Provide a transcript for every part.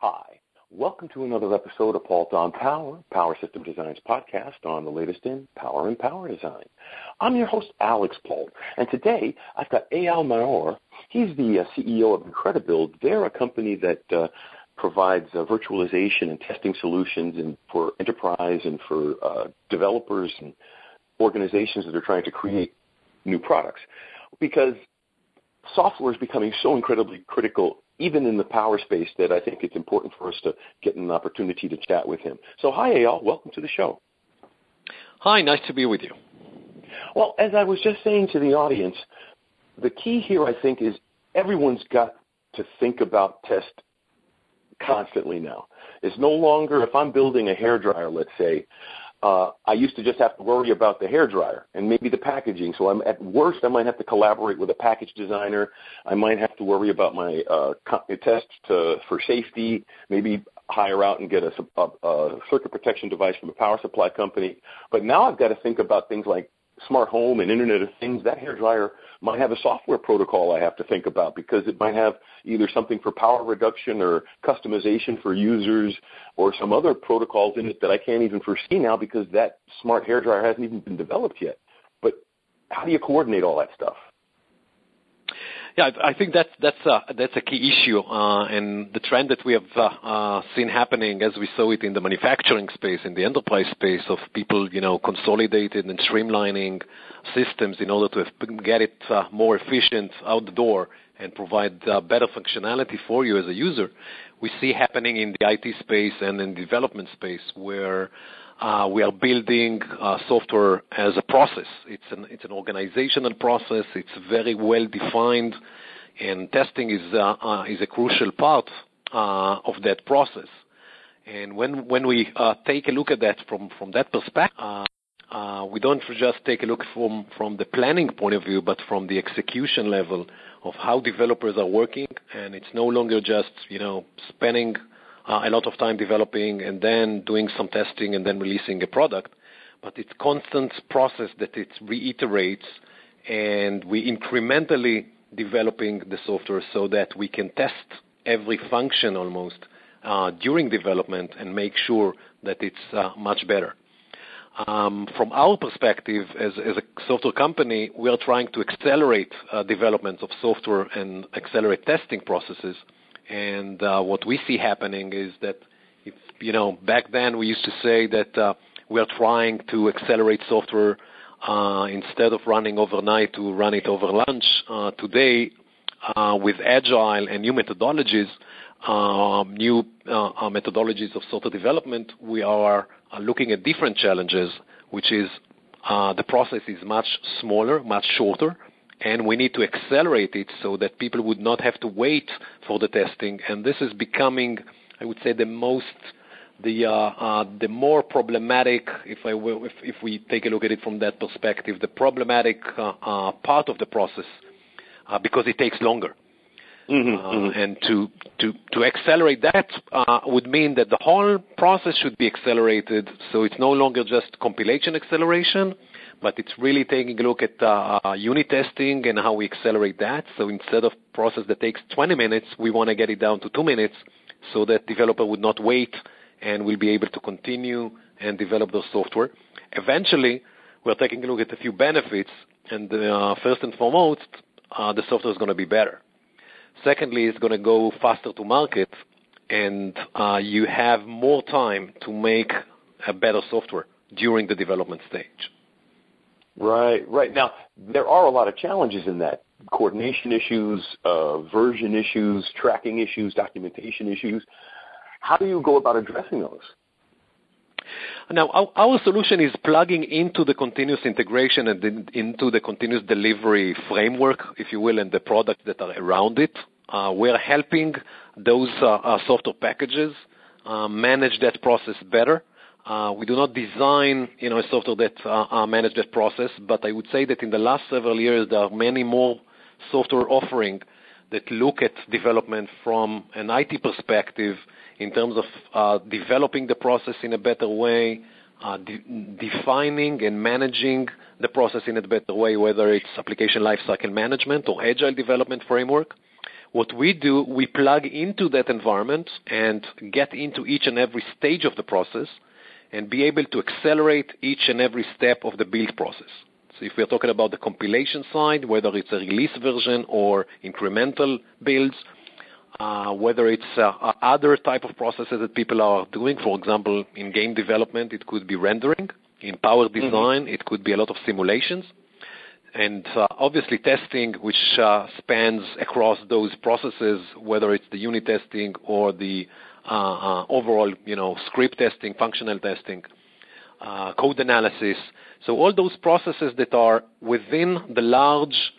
Hi. Welcome to another episode of Paul on Power, Power System Design's podcast on the latest in power and power design. I'm your host, Alex Paul, and today I've got Eyal Maor. He's the uh, CEO of Incredibuild. They're a company that uh, provides uh, virtualization and testing solutions and for enterprise and for uh, developers and organizations that are trying to create new products. Because software is becoming so incredibly critical even in the power space that I think it's important for us to get an opportunity to chat with him. So hi, Eyal. Welcome to the show. Hi, nice to be with you. Well, as I was just saying to the audience, the key here, I think, is everyone's got to think about test constantly now. It's no longer, if I'm building a hair dryer, let's say, uh, I used to just have to worry about the hair dryer and maybe the packaging. So I'm at worst, I might have to collaborate with a package designer. I might have to worry about my uh, tests to, for safety. Maybe hire out and get a, a, a circuit protection device from a power supply company. But now I've got to think about things like smart home and Internet of Things, that hair dryer might have a software protocol I have to think about because it might have either something for power reduction or customization for users or some other protocols in it that I can't even foresee now because that smart hair dryer hasn't even been developed yet. But how do you coordinate all that stuff? Yeah, I think that's that's a that's a key issue, uh, and the trend that we have uh, uh, seen happening as we saw it in the manufacturing space, in the enterprise space, of people you know consolidated and streamlining systems in order to get it uh, more efficient out the door and provide uh, better functionality for you as a user. We see happening in the IT space and in development space where uh, we are building uh, software as a process. It's an, it's an organizational process. It's very well defined, and testing is, uh, uh is a crucial part uh, of that process. And when, when we uh, take a look at that from, from that perspective, we don't just take a look from, from the planning point of view, but from the execution level of how developers are working, and it's no longer just you know spending a lot of time developing and then doing some testing and then releasing a product. But it's constant process that it reiterates, and we incrementally developing the software so that we can test every function almost uh, during development and make sure that it's uh, much better. Um, from our perspective, as, as, a software company, we are trying to accelerate uh, development of software and accelerate testing processes and uh, what we see happening is that, if, you know, back then we used to say that uh, we are trying to accelerate software uh, instead of running overnight to run it over lunch. Uh, today, uh, with agile and new methodologies, um, new uh, methodologies of software development, we are looking at different challenges, which is uh, the process is much smaller, much shorter, and we need to accelerate it so that people would not have to wait for the testing. And this is becoming, I would say, the most the uh, uh, the more problematic, if I will, if, if we take a look at it from that perspective, the problematic uh, uh part of the process, uh, because it takes longer. Mm-hmm, uh, mm-hmm. And to to to accelerate that uh, would mean that the whole process should be accelerated, so it's no longer just compilation acceleration, but it's really taking a look at uh, unit testing and how we accelerate that. So instead of process that takes 20 minutes, we want to get it down to two minutes so that developer would not wait and will be able to continue and develop the software. Eventually, we're taking a look at a few benefits, and uh, first and foremost, uh, the software is going to be better. Secondly, it's going to go faster to market, and uh, you have more time to make a better software during the development stage. Right, right. Now, there are a lot of challenges in that coordination issues, uh, version issues, tracking issues, documentation issues. How do you go about addressing those? Now, our, our solution is plugging into the continuous integration and in, into the continuous delivery framework, if you will, and the products that are around it. Uh, we're helping those uh, uh, software packages uh, manage that process better uh, we do not design, you know, software that manage that process, but I would say that in the last several years, there are many more software offering that look at development from an IT perspective in terms of uh, developing the process in a better way, uh, de- defining and managing the process in a better way, whether it's application lifecycle management or agile development framework. What we do, we plug into that environment and get into each and every stage of the process and be able to accelerate each and every step of the build process. So if we're talking about the compilation side, whether it's a release version or incremental builds, whether it's uh, other type of processes that people are doing, for example, in game development, it could be rendering. In power mm-hmm. design, mm-hmm. it could be a lot of simulations and uh, obviously testing, which uh, spans across those processes, whether it's the unit testing or the uh, overall, you know, script testing, functional testing, code analysis. So all those processes that are within the large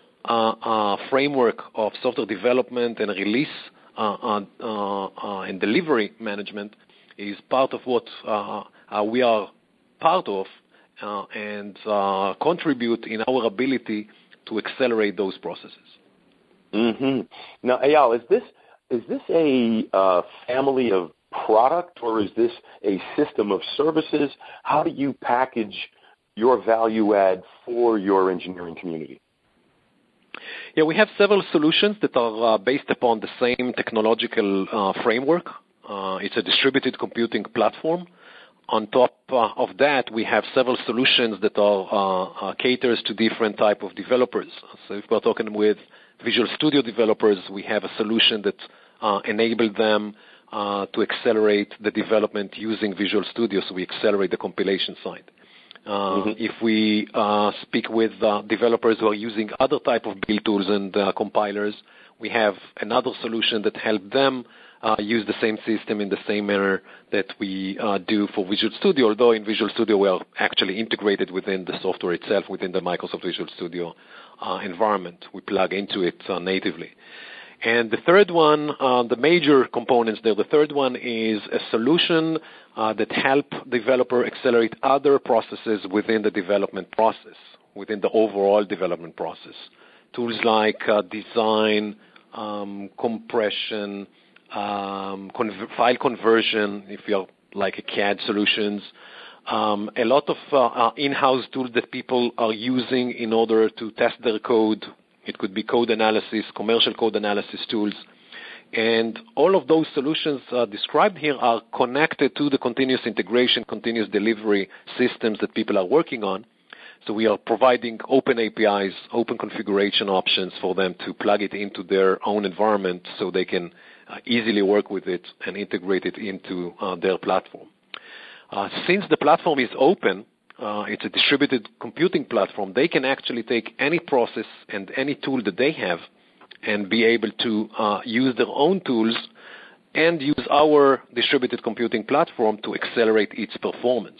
framework of software development and release and delivery management is part of what we are part of uh, and uh, contribute in our ability to accelerate those processes. Mm-hmm. Now, this is this a uh, family of product or is this a system of services? How do you package your value add for your engineering community? Yeah, we have several solutions that are uh, based upon the same technological uh, framework. Uh, it's a distributed computing platform on top of that, we have several solutions that are caters to different type of developers. So if we're talking with Visual Studio developers, we have a solution that uh, enables them uh, to accelerate the development using Visual Studio, so we accelerate the compilation side. Uh, mm-hmm. If we speak with developers who are using other type of build tools and compilers, we have another solution that help them uh, use the same system in the same manner that we uh, do for Visual Studio, although in Visual Studio we are actually integrated within the software itself, within the Microsoft Visual Studio uh, environment. We plug into it natively. And the third one, the major components there, the third one is a solution uh, that help developer accelerate other processes within the development process, within the overall development process. Tools like design, um, compression, um, file conversion, if you're like a CAD solutions, um, a lot of uh, uh, in-house tools that people are using in order to test their code. It could be code analysis, commercial code analysis tools. And all of those solutions uh, described here are connected to the continuous integration, continuous delivery systems that people are working on. So we are providing open APIs, open configuration options for them to plug it into their own environment so they can uh, easily work with it and integrate it into uh, their platform. Uh, since the platform is open, it's a distributed computing platform, they can actually take any process and any tool that they have and be able to uh, use their own tools and use our distributed computing platform to accelerate its performance.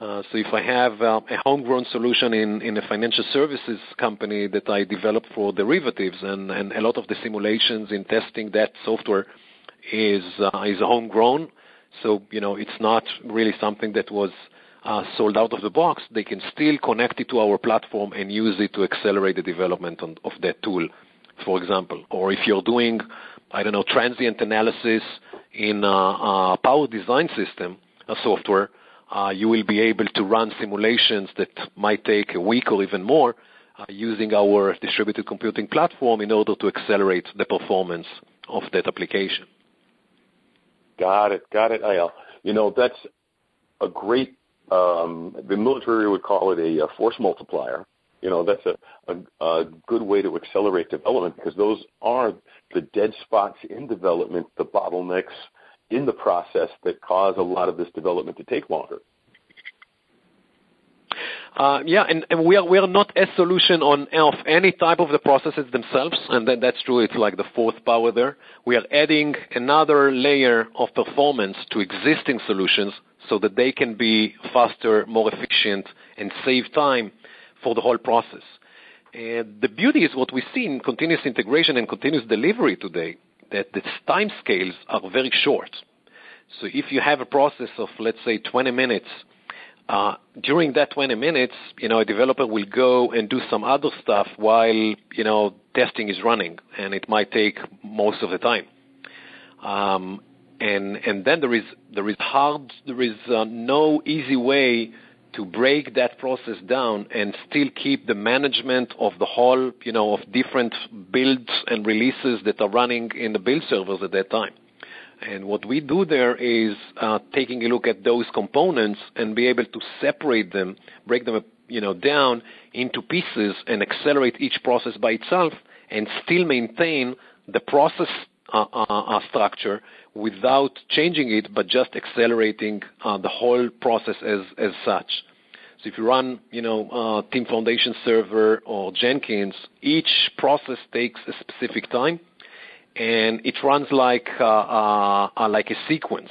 Uh, so if I have uh, a homegrown solution in in a financial services company that I developed for derivatives, and a lot of the simulations in testing that software is uh, is homegrown, so you know it's not really something that was sold out of the box, they can still connect it to our platform and use it to accelerate the development of that tool, for example. Or if you're doing, I don't know, transient analysis in a power design system, a software, uh, you will be able to run simulations that might take a week or even more uh, using our distributed computing platform in order to accelerate the performance of that application. Got it. Got it, Eyal. You know, that's a great, um, the military would call it a, a force multiplier. You know, that's a, a, a good way to accelerate development because those are the dead spots in development, the bottlenecks, in the process that cause a lot of this development to take longer. Uh, yeah, and, and we are we are not a solution on of any type of the processes themselves, and that, that's true. It's like the fourth power there. We are adding another layer of performance to existing solutions so that they can be faster, more efficient, and save time for the whole process. And the beauty is what we see in continuous integration and continuous delivery today that the time scales are very short. So if you have a process of, let's say, 20 minutes, uh, during that 20 minutes, you know, a developer will go and do some other stuff while, you know, testing is running, and it might take most of the time. Um, and and then there is there is hard there is uh, no easy way to break that process down and still keep the management of the whole, you know, of different builds and releases that are running in the build servers at that time. And what we do there is uh, taking a look at those components and be able to separate them, break them, you know, down into pieces and accelerate each process by itself and still maintain the process structure without changing it, but just accelerating uh, the whole process as, as such. So if you run, you know, uh, Team Foundation Server or Jenkins, each process takes a specific time, and it runs like uh, like a sequence,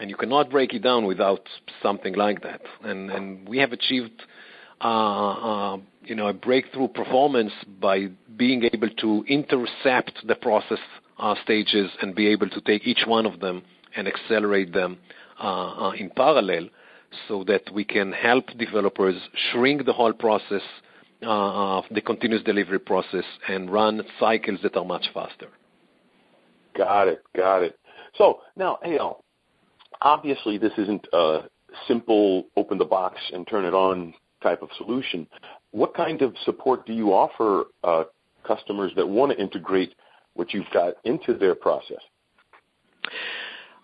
and you cannot break it down without something like that. And, and we have achieved, you know, a breakthrough performance by being able to intercept the process stages and be able to take each one of them and accelerate them uh, uh, in parallel so that we can help developers shrink the whole process, of the continuous delivery process, and run cycles that are much faster. Got it. Got it. So now, Eyal, obviously this isn't a simple open the box and turn it on type of solution. What kind of support do you offer customers that want to integrate what you've got into their process?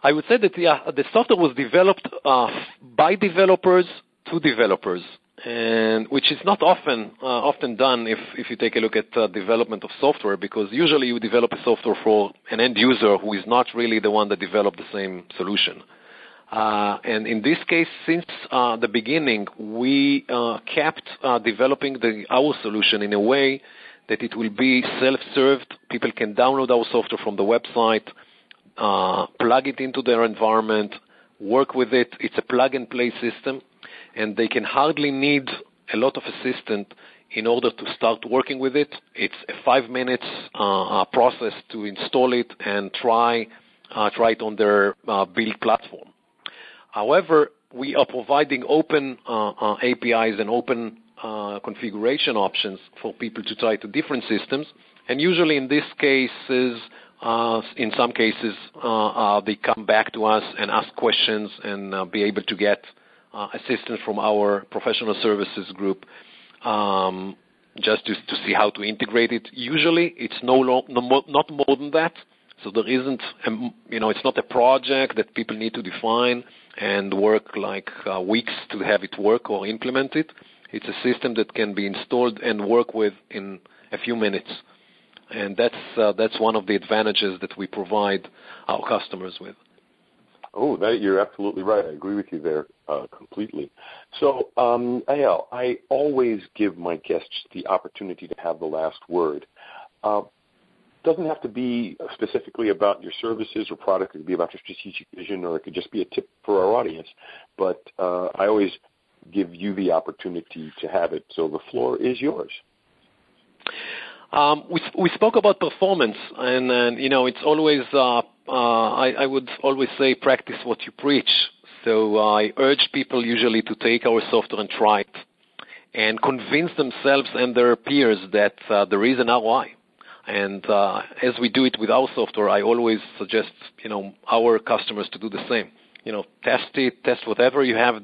I would say that the software was developed uh, by developers to developers, and which is not often uh, often done if if you take a look at uh, development of software, because usually you develop a software for an end user who is not really the one that developed the same solution. Uh, and in this case, since uh, the beginning, we uh, kept developing the, our solution in a way that it will be self-served. People can download our software from the website, uh, plug it into their environment, work with it. It's a plug-and-play system, and they can hardly need a lot of assistance in order to start working with it. It's a five minutes uh, uh process to install it and try uh, try it on their uh, build platform. However, we are providing open uh, APIs and open uh, configuration options for people to try to different systems. And usually in these cases, uh, in some cases, uh, uh they come back to us and ask questions and uh, be able to get uh, assistance from our professional services group um, just to, to, see how to integrate it. Usually it's no, lo- no more, not more than that. So there isn't, a, you know, it's not a project that people need to define and work like weeks to have it work or implement it. It's a system that can be installed and work with in a few minutes. And that's, uh, that's one of the advantages that we provide our customers with. Oh, that, you're absolutely right. I agree with you there uh, completely. So, um, I always give my guests the opportunity to have the last word. Uh, doesn't have to be specifically about your services or product. It could be about your strategic vision, or it could just be a tip for our audience. But uh, I always give you the opportunity to have it. So the floor is yours. Um, we we spoke about performance, and, and you know it's always uh, uh, I, I would always say practice what you preach. So I urge people usually to take our software and try it, and convince themselves and their peers that uh, there is an ROI. And uh, as we do it with our software, I always suggest you know our customers to do the same you know, test it, test whatever you have,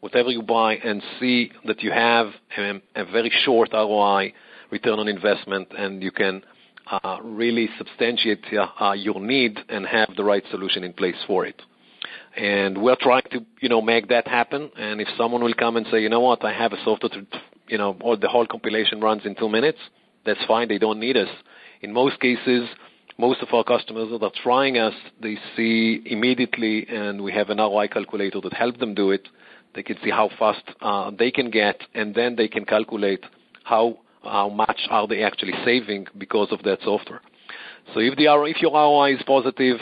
whatever you buy, and see that you have a, a very short ROI, return on investment, and you can uh, really substantiate uh, your need and have the right solution in place for it. And we're trying to, you know, make that happen. And if someone will come and say, you know what, I have a software to, you know, or the whole compilation runs in two minutes, that's fine. They don't need us. In most cases, most of our customers that are trying us, they see immediately, and we have an ROI calculator that helps them do it. They can see how fast uh, they can get, and then they can calculate how much are they actually saving because of that software. So if your ROI is positive,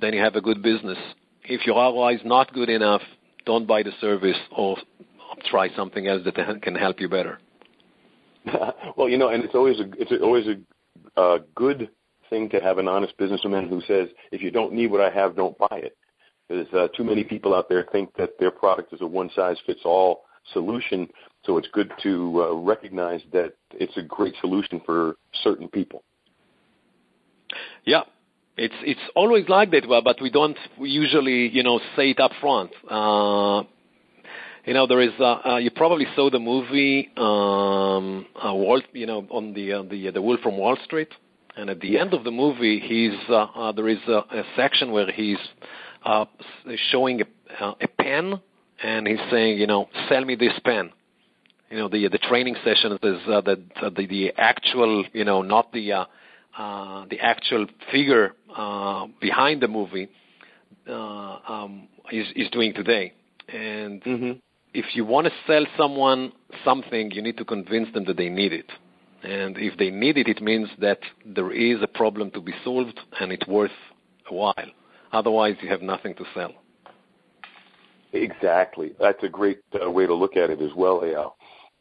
then you have a good business. If your ROI is not good enough, don't buy the service or try something else that can help you better. well, you know, and it's always a it's always a uh, good thing to have an honest businessman who says, if you don't need what I have, don't buy it. There's uh, too many people out there think that their product is a one-size-fits-all solution, so it's good to uh, recognize that it's a great solution for certain people. Yeah, it's it's always like that, but we don't usually, you know, say it up front. Uh, You know, there is. Uh, uh, you probably saw the movie, um, uh, Wall, you know, on the uh, the uh, the Wolf from Wall Street, and at the end of the movie, he's uh, uh, there is a, a section where he's uh, showing a, uh, a pen, and he's saying, you know, sell me this pen. You know, the the training session is uh, the, the the actual, you know, not the uh, uh, the actual figure uh, behind the movie uh, um, is is doing today, and. Mm-hmm if you want to sell someone something, you need to convince them that they need it. And if they need it, it means that there is a problem to be solved and it's worth a while. Otherwise, you have nothing to sell. Exactly. That's a great uh, way to look at it as well, Eyal.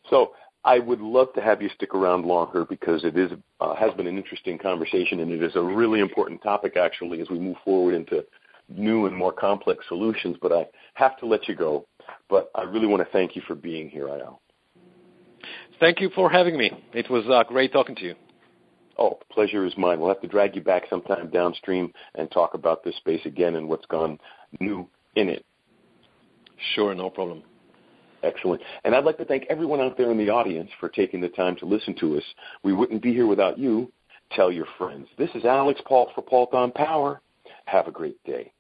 So I would love to have you stick around longer because it is uh, has been an interesting conversation and it is a really important topic actually as we move forward into new and more complex solutions. But I have to let you go. But I really want to thank you for being here, Eyal. Thank you for having me. It was uh, great talking to you. Oh, pleasure is mine. We'll have to drag you back sometime downstream and talk about this space again and what's gone new in it. Sure, no problem. Excellent. And I'd like to thank everyone out there in the audience for taking the time to listen to us. We wouldn't be here without you. Tell your friends. This is Alex Paul for Paul on Power. Have a great day.